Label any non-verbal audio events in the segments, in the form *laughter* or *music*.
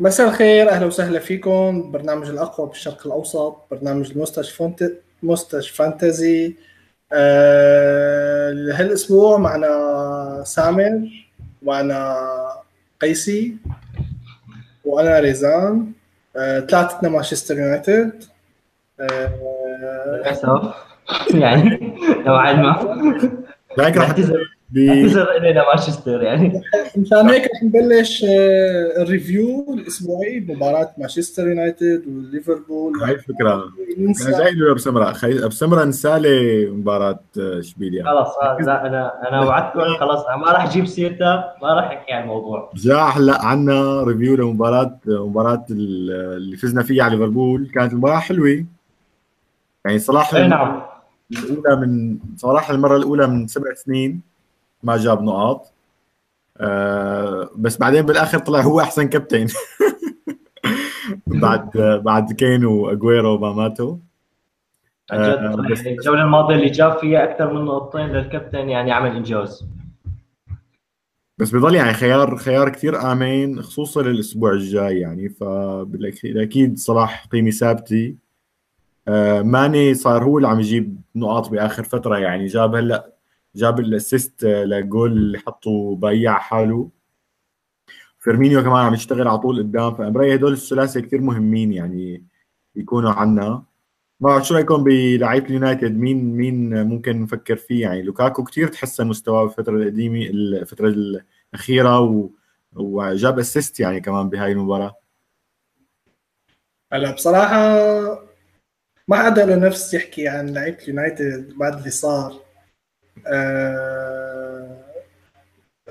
مساء الخير أهلا وسهلا فيكم. برنامج الأقوى بالشرق الأوسط برنامج المستشفى. مستشفى فانتزي. آه... هالأسبوع معنا سامر معنا قيسي وأنا ريزان. آه... ثلاثتنا مانشستر يونايتد. للأسف. *laughs* يعني نوعا ما. لكن راح اعتذر إلينا مانشستر يعني. مشان هيك رح نبلش ال review الأسبوعي بمباراه مانشستر يونايتد وليفربول. هاي الفكرة. أنا جاي له بسمره خي... بسمره نسالي مباراة آه، إشبيليا. خلص آه، لا أنا أنا وعدتكم خلص ما راح أجيب سيرتها ما راح أحكي عن الموضوع. جاء هلا عنا review لمباراة مباراة اللي فزنا فيها على ليفربول. كانت المباراه حلوة. يعني صراحة اي نعم. الأولى من صراحة المرة الأولى من سبع سنين. ما جاب نقاط. آه بس بعدين بالآخر طلع هو أحسن كابتن. *laughs* بعد بعد كين وأجويرو ما ماتوا. آه الجولة الماضية اللي جاب فيها أكثر من نقطتين للكابتن يعني عمل إنجاز. بس بضل يعني خيار خيار كثير امن خصوصا للأسبوع الجاي يعني. فاكيد صلاح قيمة ثابتة. آه ماني صار هو اللي عم يجيب نقاط بآخر فترة يعني. جاب هلأ جاب ال assist للجول اللي حطه بيع حاله. فيرمينيو كمان عم يشتغل على طول قدام فامبري هدول الثلاثة كثير مهمين يعني يكونوا عنا. ما بعرف شو رأيكم بلعيبة اليونايتد؟ مين مين ممكن نفكر فيه؟ يعني لوكاكو كثير تحسن مستواه بالفترة القديمة الفترة الأخيرة و... وجاب assist يعني كمان بهاي المباراة. هلا بصراحة ما حدا له نفس يحكي عن لعيبة اليونايتد بعد اللي صار. آه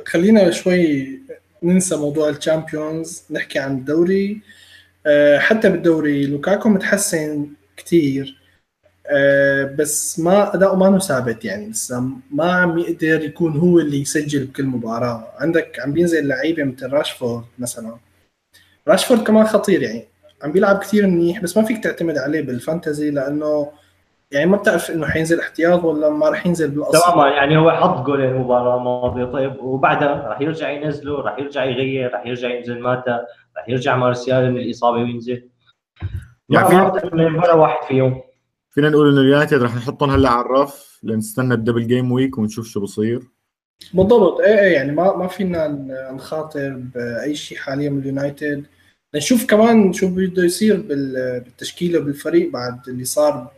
خلينا شوي ننسى موضوع الشامبيونز نحكي عن الدوري. آه حتى بالدوري لوكاكو متحسن كتير. آه بس ما أداؤه ما ثابت يعني. لسه ما عم يقدر يكون هو اللي يسجل بكل مباراة. عندك عم بينزل لعيبة مثل راشفورد مثلا. راشفورد كمان خطير يعني. عم بيلعب كثير منيح بس ما فيك تعتمد عليه بال fantasy لأنه يعني ما بتعرف إنه حينزل احتياط ولا ما راح ينزل بالأصل. تماما يعني هو حط جولين المباراه الماضيه طيب وبعدها راح يرجع ينزله راح يرجع يغير راح يرجع ينزل ماتا راح يرجع مارسيال من الإصابة وينزل. يعني ما من ولا واحد فيهم. فينا نقول إنه اليونايتد راح نحطهم هلأ على الرف لنستنى ال double game week ونشوف شو بصير. بالضبط. إيه إيه يعني ما ما فينا نخاطر بأي شيء حاليا من اليونايتد نشوف كمان شو بده يصير بالتشكيلة بالفريق بعد اللي صار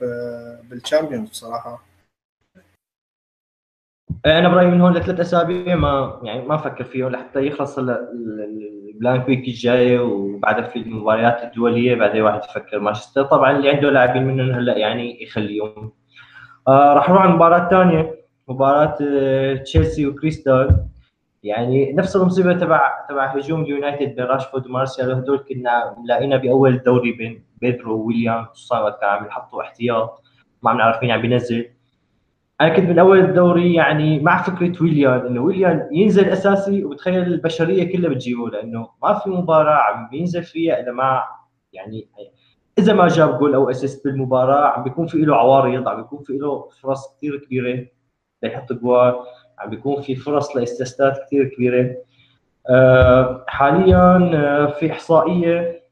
بالشامبيونز بصراحة. أنا برأيي من هون لثلاث أسابيع ما يعني ما أفكر فيهم لحتى يخلص ال blank week الجاي وبعدها في المباريات الدولية بعدين واحد يفكر مانشستر. طبعا اللي عنده لاعبين منهم هلأ يعني يخليهم. آه راح نروح على المباراة الثانية. مباراة آه، تشيلسي وكريستال. يعني نفس المصيبة تبع تبع هجوم اليونايتد بين راشفورد ومارسيال هدول كنا ملاقينا بأول الدوري بين بيدرو وويليام خصوصا كان عم يحطوا احتياط ما عم نعرف مين عم بينزل. أنا كنت من أول الدوري يعني مع فكرة ويليام إنه ويليام ينزل أساسي وبتخيل البشرية كلها بتجيبه لأنه ما في مباراة عم بينزل فيها إلا ما يعني إذا ما جاب جول أو assist بالمباراة عم بيكون في له عوارض عم بيكون في له فرص كثير كبيرة ليحط جوال. عم بيكون في فرص لاستسداد كثير كبيرة. آه، حاليا آه، في إحصائية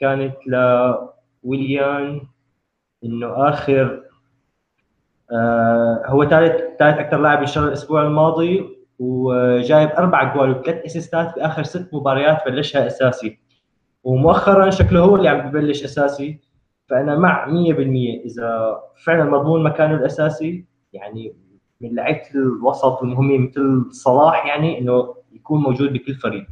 كانت لويليان إنه آخر آه، هو ثالث ثالث أكثر لاعب يشتغل الأسبوع الماضي وجايب أربع جوال وثلاث اسيستات في آخر ست مباريات بلشها أساسي. ومؤخرا شكله هو اللي عم ببلش أساسي. فأنا مع 100% إذا فعلا مضمون مكانه الأساسي يعني من لعيبة الوسط المهمين مثل صلاح يعني إنه يكون موجود بكل فريق.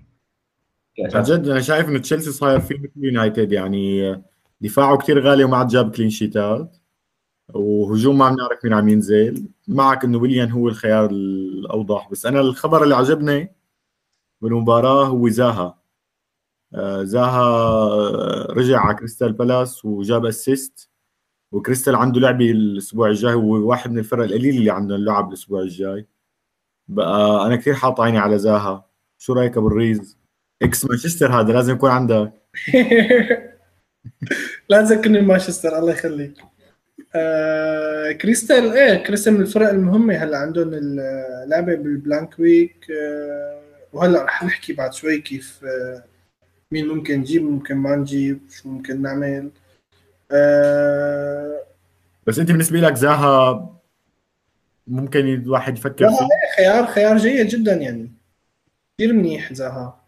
عن جد أنا شايف إنه تشيلسي صاير فيه مثل يونايتد يعني دفاعه كثير غالي وما عاد جاب كلين شيتات وهجوم ما عم نعرف مين عم ينزل. معك إنه ويليان هو الخيار الأوضح. بس أنا الخبر اللي عجبني بالمباراة هو زاها. آه، زاها آه، رجع على كريستال بالاس وجاب assist وكريستال عنده لعبة الأسبوع الجاي هو واحد من الفرق القليل اللي عندهم لعب الأسبوع الجاي. بقى أنا كثير حاط عيني على زاها. شو رأيك أبو الريز؟ ex مانشستر هذا لازم يكون عندك *laughs* لا تذكرني مانشستر الله يخليك. آه كريستال إيه كريستال من الفرق المهمة هلا عندهم اللعبه بال blank week. آه وهلا رح نحكي بعد شوي كيف آه مين ممكن نجيب ممكن ما نجيب شو ممكن نعمل. آه بس انت بالنسبة لك زاها ممكن الواحد يفكر فيه؟ إيه، خيار خيار جيد جدا يعني. كثير منيح زاها.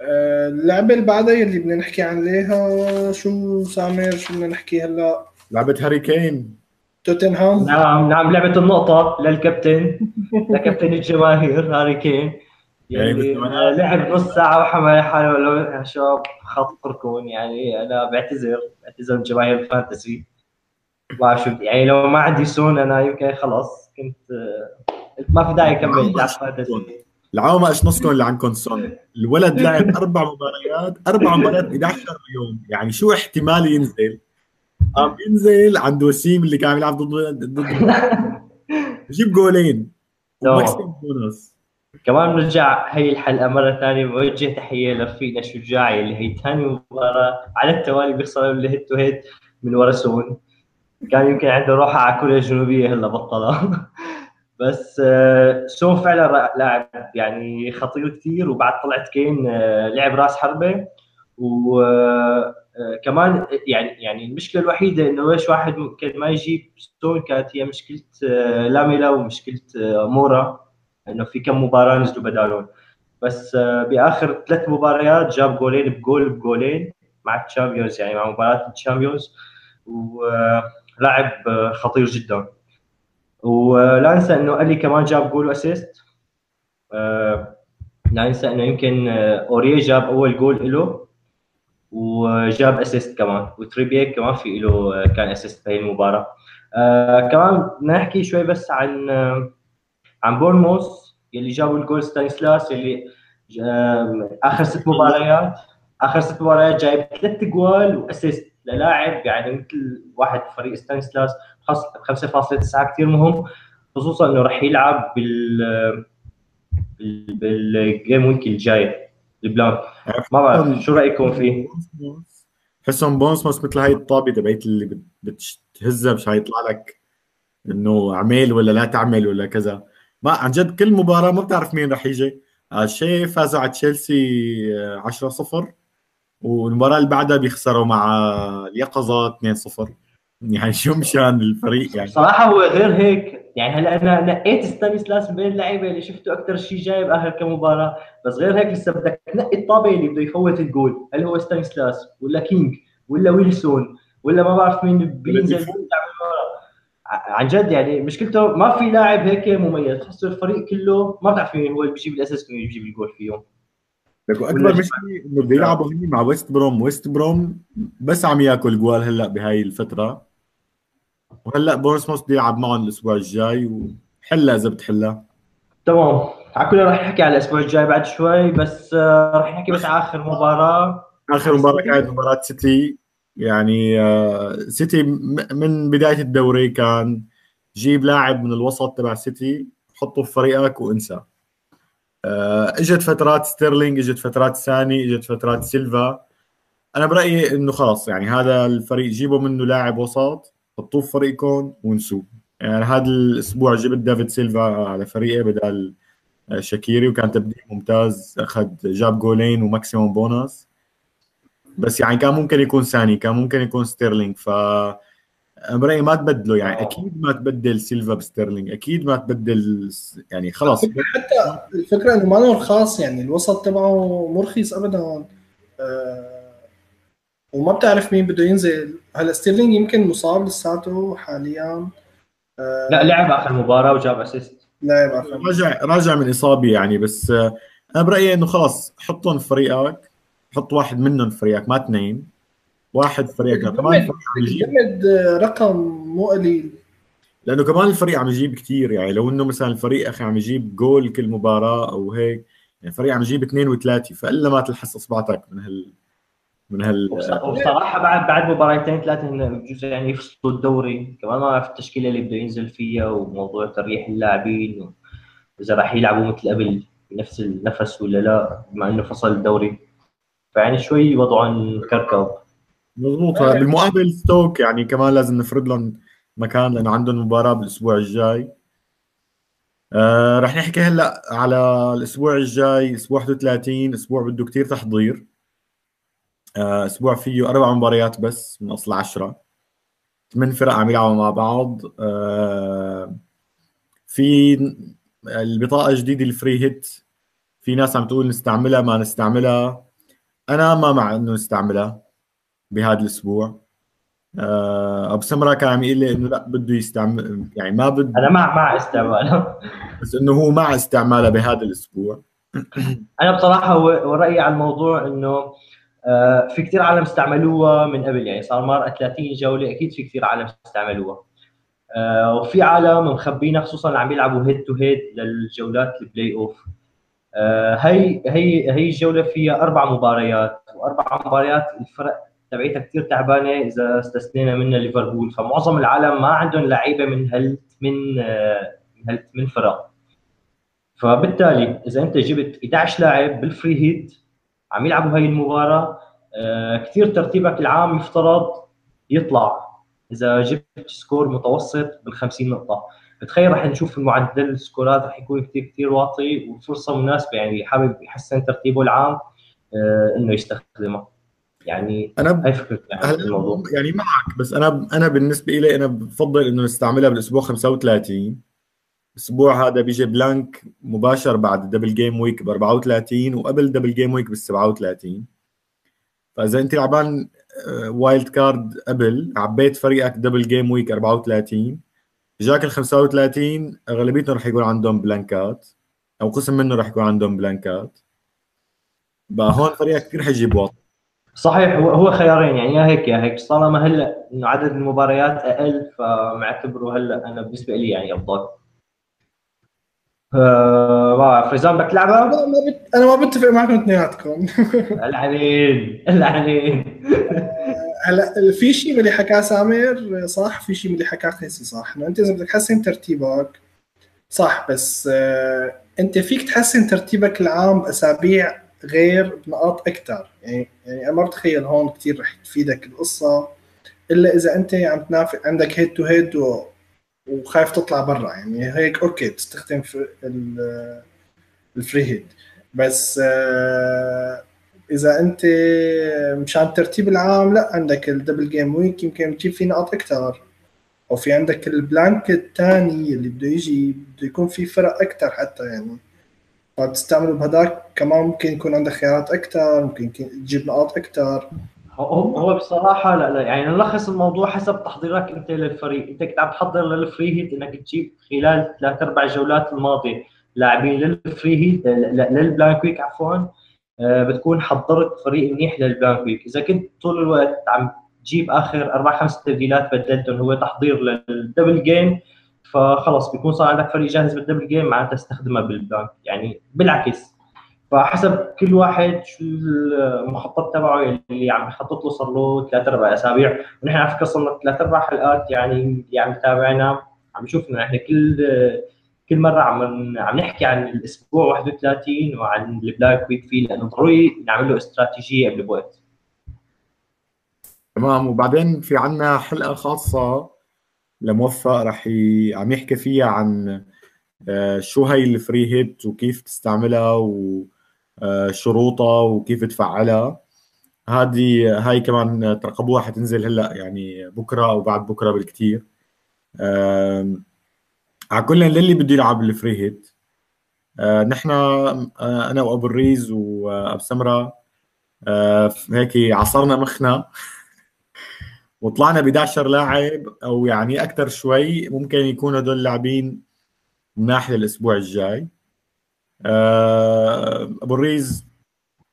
آه، اللعبة اللي بعدها اللي بدنا نحكي عليها شو سامر شو بدنا نحكي هلا؟ لعبة هاري كين. توتنهام. نعم نعم لعبة النقطة لل captain ل captain الجماهير هاري كين. يعني يعني بالزمانات. لعب نص ساعة وحمل حاله يا شباب خاطركم يعني أنا بعتذر بعتذر من جماهير ال fantasy. ما بعرف شو يعني لو ما عندي سون أنا يمكن خلص كنت آه، ما في داعي أكمل العب fantasy. العوامة اشنصكم اللي عندكم سون. الولد لعب *laughs* أربع مباريات أربع مباريات 11 يوم. يعني شو احتمال ينزل؟ قام ينزل عند وسيم اللي كان يلعب ضد ضد *laughs* يجيب جولين. تمام. وماكسيم بونص. كمان بنرجع هي الحلقة مرة ثانية بوجه تحية لرفيقنا الشجاعي اللي هي ثاني مباراة على التوالي بيخسروا ال head to head من ورا سون. كان يمكن عنده روحه على كوريا الجنوبية هلا بطلها. *laughs* بس آه، سون فعلا لاعب يعني خطير كثير وبعد طلعت كين آه، لعب راس حربة. وكمان يعني يعني المشكلة الوحيدة إنه ليش واحد ممكن ما يجيب سون كانت هي مشكلة آه، لاميلا ومشكلة آه، مورا. انه في كم مباراة نزلوا بدالهم بس آه، بآخر ثلاث مباريات جاب جولين بجول بجولين مع الشامبيونز يعني مع مباراة الشامبيونز. ولاعب آه، خطير جدا. ولا ننسى إنه ألي كمان جاب goal و assist. آه، لا ننسى إنه يمكن أوريه جاب أول جول له وجاب assist كمان. وتريبيه كمان في له كان assist بهي المباراة. كمان بدنا نحكي شوي بس عن عن بورنموث يلي جابوا الجول ستانيسلاس يلي آخر ست مباريات آخر ست مباريات جايب ثلاث جوال و assist للاعب يعني مثل واحد فريق ستانيسلاس خاص- 5.9 كثير مهم خصوصا إنه راح يلعب بال بال- بال game week الجاي ال blank ما بعرف شو رأيكم فيه؟ حسهم بونسموس مثل هاي الطابة تبعت اللي بت- بتهزها مش هيطلع لك إنه اعمل ولا لا تعمل ولا كذا. ما عن جد كل مباراة ما بتعرف مين رح يجي. الشيء فازوا على تشيلسي آه، 10-0 والمباراة اللي بعدها بيخسروا مع اليقظة 2-0 يعني شو مشان الفريق يعني؟ صراحة هو غير هيك. يعني هلا أنا نقيت ستانيسلاس من بين اللعيبه اللي شفته أكثر شيء جايب آخر كم مباراة. بس غير هيك لسه بدك تنقي الطابة اللي بده يفوت الجول. هل هو ستانيسلاس ولا كينج ولا ويلسون ولا ما بعرف مين بينزل عن جد يعني مشكلته ما في لاعب هيك مميز تحسه الفريق كله ما بتعرف مين هو اللي بيجيب ال assist ومين بيجيب الجول فيهم. لك ولا أكبر شو- مشكلة إنه بده يلعبوا هني مع ويست بروم ويست بروم بس عم ياكل جوال هلأ بهاي الفترة. وهلأ بورسموث بده يلعب معهم الأسبوع الجاي. وحلها إذا بتحلها. تمام. على كل راح نحكي على الأسبوع الجاي بعد شوي بس آه، راح نحكي بس على آخر مباراة. آخر مباراة كانت مباراة سيتي يعني آه، سيتي م- من بداية الدوري كان جيب لاعب من الوسط تبع سيتي حطه في فريقك وانسى. آه، إجت فترات ستيرلينج إجت فترات ساني إجت فترات سيلفا أنا برأيي إنه خلاص يعني هذا الفريق جيبوا منه لاعب وسط حطوه في فريقكم وانسوه. يعني هذا الأسبوع جبت دافيد سيلفا على فريقه بدل آه، شاكيري وكان تبديل ممتاز. أخذ جاب جولين و maximum bonus. بس يعني كان ممكن يكون ساني كان ممكن يكون ستيرلينج. ف أنا برأيي ما تبدلوا يعني أكيد ما تبدل سيلفا بستيرلينج. أكيد ما تبدل يعني خلاص. حتى الفكرة إنه ما له رخاص يعني الوسط تبعه مو رخيص ابدا. آه وما بتعرف مين بده ينزل. هلا ستيرلينج يمكن مصاب لساته حاليا. آه لا لعب آخر مباراة وجاب assist لاعب عفوا راجع راجع من إصابة يعني بس آه، أنا برأيي إنه خلاص حطهم في فريقك حط واحد منهم في فريقك ما اثنين. واحد في فريقك كمان الفريق عم يجيب. جمد رقم مو قليل. لأنه كمان الفريق عم يجيب كثير يعني لو إنه مثلا الفريق أخي عم يجيب جول كل مباراة أو هيك يعني الفريق عم يجيب اثنين وثلاثة فإلا ما تلحس إصبعتك من هال من هال. وبص- وبصراحة بعد بعد مباراتين ثلاثة بجوز يعني يفصلوا الدوري كمان ما بعرف التشكيلة اللي بده ينزل فيها وموضوع تريح اللاعبين و- إذا راح يلعبوا مثل قبل بنفس النفس ولا لا بما إنه فصل الدوري. فيعني شوي وضعهم كركب مضبوط. بالمقابل ستوك يعني كمان لازم نفرض لهم مكان لأنه عندهم مباراة بالأسبوع الجاي. آه رح نحكي هلأ على الأسبوع الجاي أسبوع 31 أسبوع بده كتير تحضير. آه أسبوع فيه أربع مباريات بس من أصل عشرة. ثمان فرق عم يلعبوا مع بعض. آه في البطاقة الجديدة الفري هيت في ناس عم تقول نستعملها ما نستعملها. أنا ما مع إنه نستعملها بهذا الأسبوع. آه، أبو سمرة كان عم يقول لي إنه لا بده يستعمل يعني ما بده أنا مع مع استعمالها بس إنه هو مع استعمالها بهذا الأسبوع. *clears throat* أنا بصراحة ورايي على الموضوع إنه آه، في كثير عالم استعملوها من قبل يعني صار مر 30 جولة أكيد في كثير عالم استعملوها. آه، وفي عالم مخبينها خصوصا اللي عم يلعبوا head to head للجولات ال play off هي هي هي الجولة فيها أربع مباريات وأربع مباريات الفرق تبعيتها كثير تعبانة إذا استثنينا منها ليفربول. فمعظم العالم ما عندهم لعيبة من هال من من هال من فرق. فبالتالي إذا أنت جبت 11 لاعب بال free hit عم يلعبوا هاي المباراة آه، كثير ترتيبك العام يفترض يطلع. إذا جبت score متوسط بال 50 نقطة. بتخيل رح نشوف المعدل السكورات رح يكون كثير كثير واطي وفرصة مناسبة يعني حابب يحسن ترتيبه العام آه، إنه يستخدمه. يعني أنا هاي فكرتي يعني الموضوع. يعني معك بس أنا أنا بالنسبة لي أنا بفضل إنه نستعملها بالأسبوع 35 الأسبوع هذا بيجي blank مباشر بعد ال double game week ب 34 وقبل double game week بال 37 فإذا أنت لعبان wild card قبل عبيت فريقك double game week 34 جاك ال 35 أغلبيتهم رح يكون عندهم بلانكات أو قسم منه رح يكون عندهم بلانكات. بقى هون فريقك كثير حيجيب واطي. صحيح هو هو خيارين يعني يا هيك يا هيك. بس طالما هلأ إنه عدد المباريات أقل فمعتبره هلأ أنا بالنسبة لي يعني أفضل. آه، ما بعرف فيزان بدك تلعبها؟ أنا ما بت... أنا ما بتفق معكم اثنيناتكم. *laughs* العنين العنين هلا في شيء من اللي حكاه سامر؟ صح؟ في شيء من اللي حكاه قيسي صح؟ إنه أنت إذا بدك تحسن ترتيبك صح بس آه، أنت فيك تحسن ترتيبك العام باسابيع غير بنقاط أكثر يعني يعني أنا ما بتخيل هون كثير رح تفيدك القصة إلا إذا أنت عم تنافق عندك هيد تو هيد وخايف تطلع برا. يعني هيك أوكي تستخدم ال free hit بس آه، إذا أنت مشان الترتيب العام لا عندك ال double game week يمكن تجيب فيه نقاط أكثر. أو في عندك ال blank الثاني اللي بده يجي بده يكون في فرق أكثر حتى يعني. فتستعمله بهداك كمان ممكن يكون عندك خيارات أكثر ممكن تجيب نقاط أكثر. هو هو بصراحة لا لا يعني نلخص الموضوع حسب تحضيرك أنت للفريق. أنت كنت عم تحضر لل free hit إنك تجيب خلال ثلاث أربع جولات الماضية. لاعبين لل free hit لل blank week عفوا. بتكون حضرت فريق منيح لل blank week. إذا كنت طول الوقت عم تجيب آخر أربع خمس تبديلات بدلتهم هو تحضير لل double game فخلص بيكون صار عندك فريق جاهز بال double game معناتها تستخدمها بال blank يعني بالعكس. فحسب كل واحد شو المخطط تبعه اللي عم يخطط له صار له ثلاث أربع أسابيع. ونحن على فكرة صرنا ثلاث أربع حلقات يعني اللي عم يتابعنا عم يشوفنا. نحن كل كل مرة عم عم نحكي عن الأسبوع 31 وعن ال blank week فيه لأنه ضروري نعمل له استراتيجية قبل بوقت. تمام. وبعدين في عنا حلقة خاصة لموفق رح ي... عم يحكي فيها عن آه، شو هي ال free hit وكيف تستعملها وشروطها آه، وكيف تفعلها. هذه هاي كمان ترقبوها حتنزل هلأ يعني بكرة أو بعد بكرة بالكثير على كل للي بده يلعب ال free hit آه، نحن أنا وأبو الريز وأبو سمرة هيك عصرنا مخنا. *laughs* وطلعنا ب 11 لاعب أو يعني أكثر شوي ممكن يكونوا هدول لاعبين ناحية الأسبوع الجاي. أبو الريز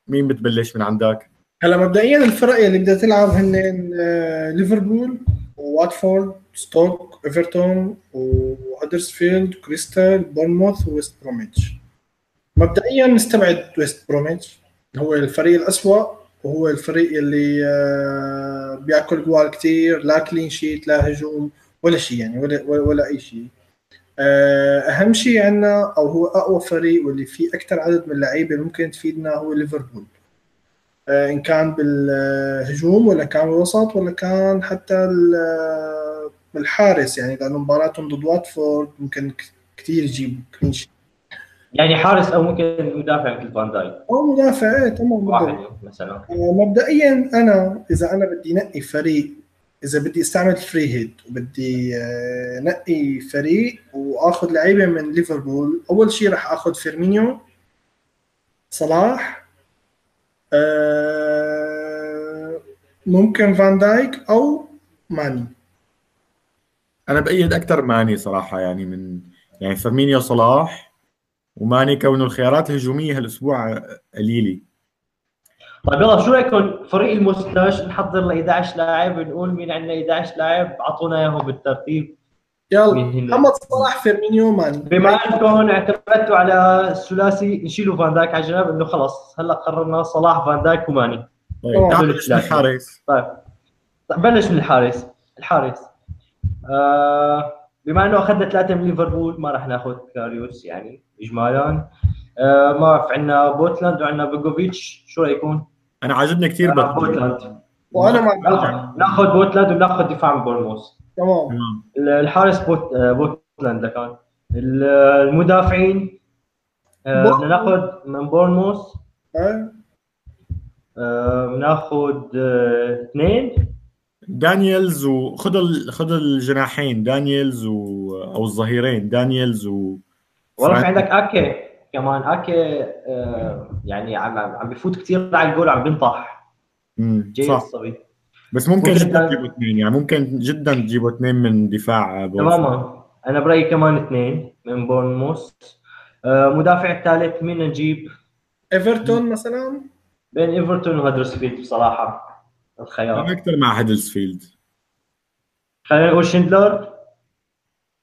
مين بتبلش من عندك؟ هلا مبدئيا الفرق اللي بدها تلعب هن آه، ليفربول وواتفورد ستوك إيفرتون وهدرسفيلد كريستال بورنموث وويست بروميتش مبدئيا نستبعد ويست بروميتش هو الفريق الأسوأ وهو الفريق اللي آه، بياكل جوال كثير لا clean sheet لا هجوم ولا شيء يعني ولا ولا أي شيء. آه، أهم شيء عندنا أو هو أقوى فريق واللي فيه أكثر عدد من اللعيبة ممكن تفيدنا هو ليفربول. آه، إن كان بالهجوم ولا كان بالوسط ولا كان حتى الحارس يعني لأنه مباراتهم ضد واتفورد ممكن كثير يجيب clean يعني حارس أو ممكن مدافع مثل فان دايك. أو مدافع إيه تمام واحد. مثلا. آه، مبدئيا أنا إذا أنا بدي نقي فريق إذا بدي أستعمل free hit وبدي آه، نقي فريق وآخذ لعيبة من ليفربول أول شيء راح آخذ فيرمينيو صلاح آه، ممكن فان دايك أو ماني. أنا بأيد أكثر ماني صراحة يعني من يعني فيرمينيو صلاح وماني كونه الخيارات الهجومية هالأسبوع قليلة. طيب يلا شو رأيكم؟ فريق الموستاش نحضر ل 11 لاعب نقول مين عندنا 11 لاعب؟ أعطونا إياهم بالترتيب. يلا؟ محمد صلاح فيرمينيو ماني بما أنكم اعتمدتوا على الثلاثي نشيلوا فان دايك على جنب إنه خلص هلا قررنا صلاح فان دايك وماني. طيب نبلش بالحارس طيب طيب بلش من الحارس. الحارس. آه بما إنه أخذنا ثلاثة من ليفربول ما راح ناخذ كاريوس يعني اجمالا. آه ما بعرف عندنا بوتلاند وعندنا بيغوفيتش شو رايكم؟ أنا عاجبني كثير ناخذ بوتلاند وأنا مع ناخذ- ناخذ بوتلاند وناخذ دفاع من بورنموث. تمام. الحارس بوت آه، بوتلاند لكان ال- المدافعين آه،. بدنا ناخذ من بورنموث. آه، آه، بناخذ آه، اثنين. دانييلز وخذ ال... خذ الجناحين دانييلز و... أو الظهيرين دانييلز و والله في عندك آكي كمان آكي آه، يعني عم عم عم بفوت كثير على الجول وعم بينطح جيد صح. الصبي بس ممكن ممكن جدا تجيبوا اثنين يعني ممكن جدا تجيبوا اثنين من دفاع بورنموث. تماما. أنا برأيي كمان اثنين من بورنموث. آه، مدافع الثالث مين نجيب؟ إيفرتون مثلا؟ بين إيفرتون وهدرسفيلد بصراحة. أنا الخيار أكثر مع هدرسفيلد. خلينا نقول شندلر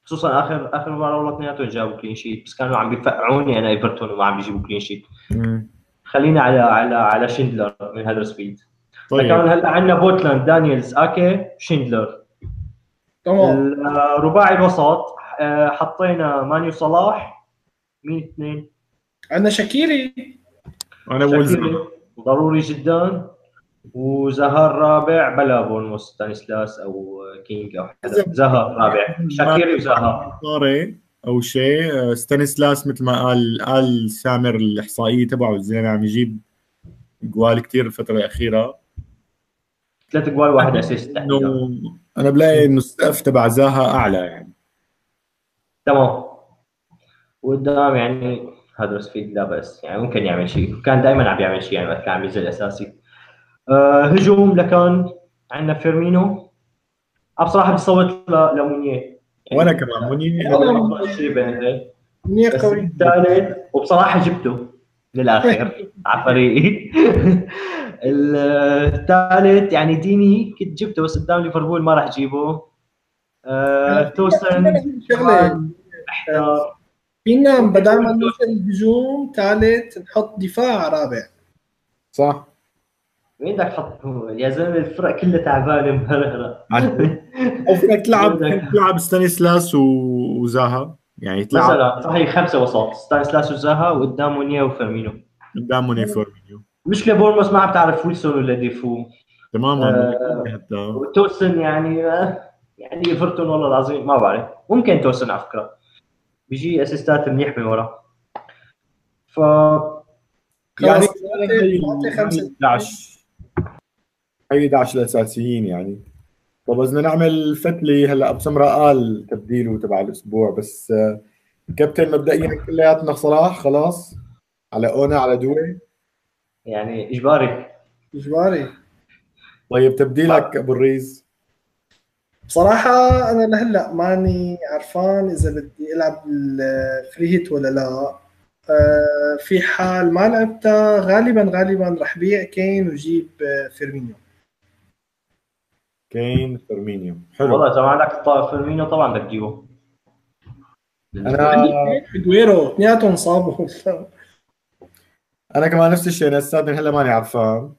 خصوصا آخر آخر مباراة والله اثنيناتهم جابوا clean sheet بس كانوا عم بيفقعوني أنا إيفرتون وما عم بيجيبوا clean sheet. خلينا على على على شندلر من هدرسفيلد طيب. كمان هلأ عندنا بوتلاند دانييلز آكي شندلر. تمام. الرباعي الوسط آه، حطينا مانيو صلاح مين اثنين؟ عندنا شاكيري. أنا زها. ضروري جدا. وزهر رابع بلا بونموس ستانيسلاس أو كينج أو حدا. زهر. رابع. شاكيري وزهر. طاري أو شيء. آه، ستانيسلاس مثل ما قال قال سامر الإحصائية تبعه الزينه عم يجيب جوال كثير الفترة الأخيرة. ثلاث جوال واحد assist أنا بلاقي أنه السقف تبع زاها أعلى يعني. تمام. وقدام يعني هدرسفيلد لا بأس يعني ممكن يعمل شيء. كان دائما عم يعمل شيء يعني وقت كان عم ينزل اساسي هجوم لكان عندنا فيرمينيو. أنا بصراحة بدي صوت ل- لمونيه. وأنا كمان هذين. منيح بس قوي. الثالث وبصراحة جبته للاخر *laughs* على فريقي *laughs* الثالث يعني ديني كنت جبته بس قدام ليفربول ما راح اجيبه آه، توسن شغلة احتار فينا بدل ما نوصل الهجوم ثالث نحط دفاع رابع. صح. وين بدك تحط يا زلمه الفرق كلها تعبانه مهرهره *laughs* أو فيك تلعب تلعب ستانيسلاس وزاها. يعني تلعب مثلا صحيح خمسة وسط. ستانسلاس وزاها وقدام مونيا وفيرمينو. قدام موني فيرمينيو مشكله بورموس ما عم تعرف ويلسون ولا ديفو. تماما آه. حتى. وتوسن يعني آه، يعني إيفرتون والله العظيم ما بعرف. ممكن توسن على فكرة. بيجي أسيستات منيح من ورا. ف يعني خلاص، نعطي خمسة. 11 هي 11 الاساسيين يعني. طب إذا بدنا نعمل فتلي هلأ ابو سمره قال تبديله تبع الأسبوع بس آه، كابتن مبدئيا كلياتنا صلاح خلاص؟ على اونا على دوي؟ يعني إجباري. إجباري. طيب تبديلك أبو الريز. بصراحة أنا لهلأ ماني عرفان إذا بدي ألعب الفري هيت ولا لا. آه، في حال ما لعبتها غالبا غالبا رح بيع كين وجيب آه، فيرمينيو. كين فيرمينيو. حلو. والله اذا ما عندك فيرمينيو طبعا بدك تجيبه. أنا أجويرو اثنيناتهم صابوا. أنا كمان نفس الشيء أنا أستاذ هلا ماني عرفان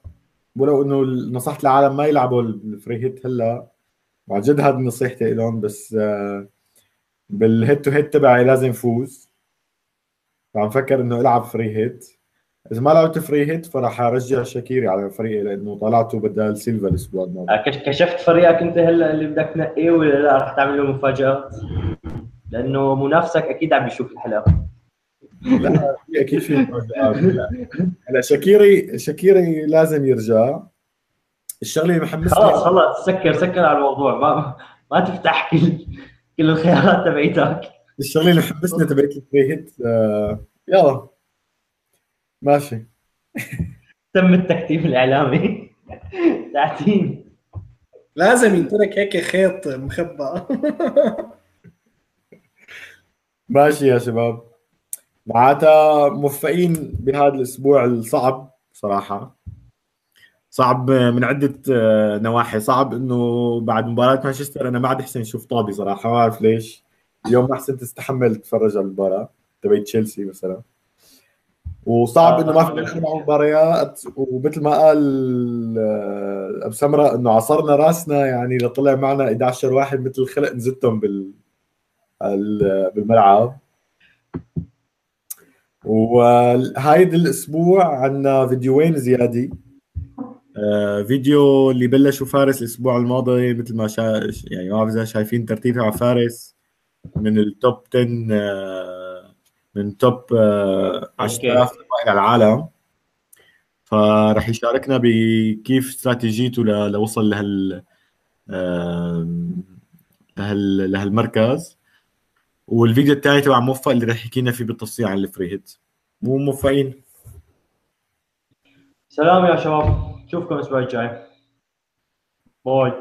ولو إنه نصحت العالم ما يلعبوا ال free hit هلا وعن جد هذه نصيحتي لهم بس آه، بال head to head تبعي لازم فوز فعم فكر إنه العب free hit. إذا ما لعبت free hit فراح أرجع شاكيري على فريقي لأنه طلعته بدل سيلفا الأسبوع الماضي. كش- كشفت فريقك أنت هلا اللي بدك تنقيه ولا لا؟ رح تعمل له مفاجآت؟ لأنه منافسك أكيد عم يشوف الحلقة. لا في أكيد في. هلا شاكيري شاكيري لازم يرجع. الشغلة اللي محمسني خلاص خلاص سكر سكر على الموضوع. ما ما تفتح كل كل الخيارات تبعيتك. الشغلة اللي محمسني تبعت الفري هيت آه يلا. ماشي. تم التكتيم الإعلامي. تعتيم لازم ينترك هيك خيط مخبى ماشي يا شباب. معناتها موفقين بهذا الأسبوع الصعب صراحة. صعب من عدة آه، نواحي. صعب إنه بعد مباراة مانشستر أنا ما عاد أحسن أشوف طابي صراحة. ما بعرف ليش. اليوم ما أحسن تستحمل تتفرج على المباراة. تبع تشيلسي مثلا. وصعب إنه ما في مع مباريات ومثل ما قال آه، أبو سمرة إنه عصرنا راسنا يعني لطلع معنا 11 واحد مثل الخلق نزتهم بال ال- بالملعب. وهايد الأسبوع عندنا فيديوين زيادة. آه، فيديو اللي بلشوا فارس الأسبوع الماضي مثل ما شا... يعني ما بعرف إذا شايفين ترتيب على فارس من التوب 10 آه، من توب آه، 10000 على العالم. فراح يشاركنا بكيف استراتيجيته ل- لوصل لهال لهال لهالمركز. والفيديو الثاني تبع موفق اللي راح يحكي لنا فيه بالتفصيل عن ال free hit مو موفقين؟ سلام يا شباب. نشوفكم الأسبوع الجاي. باي.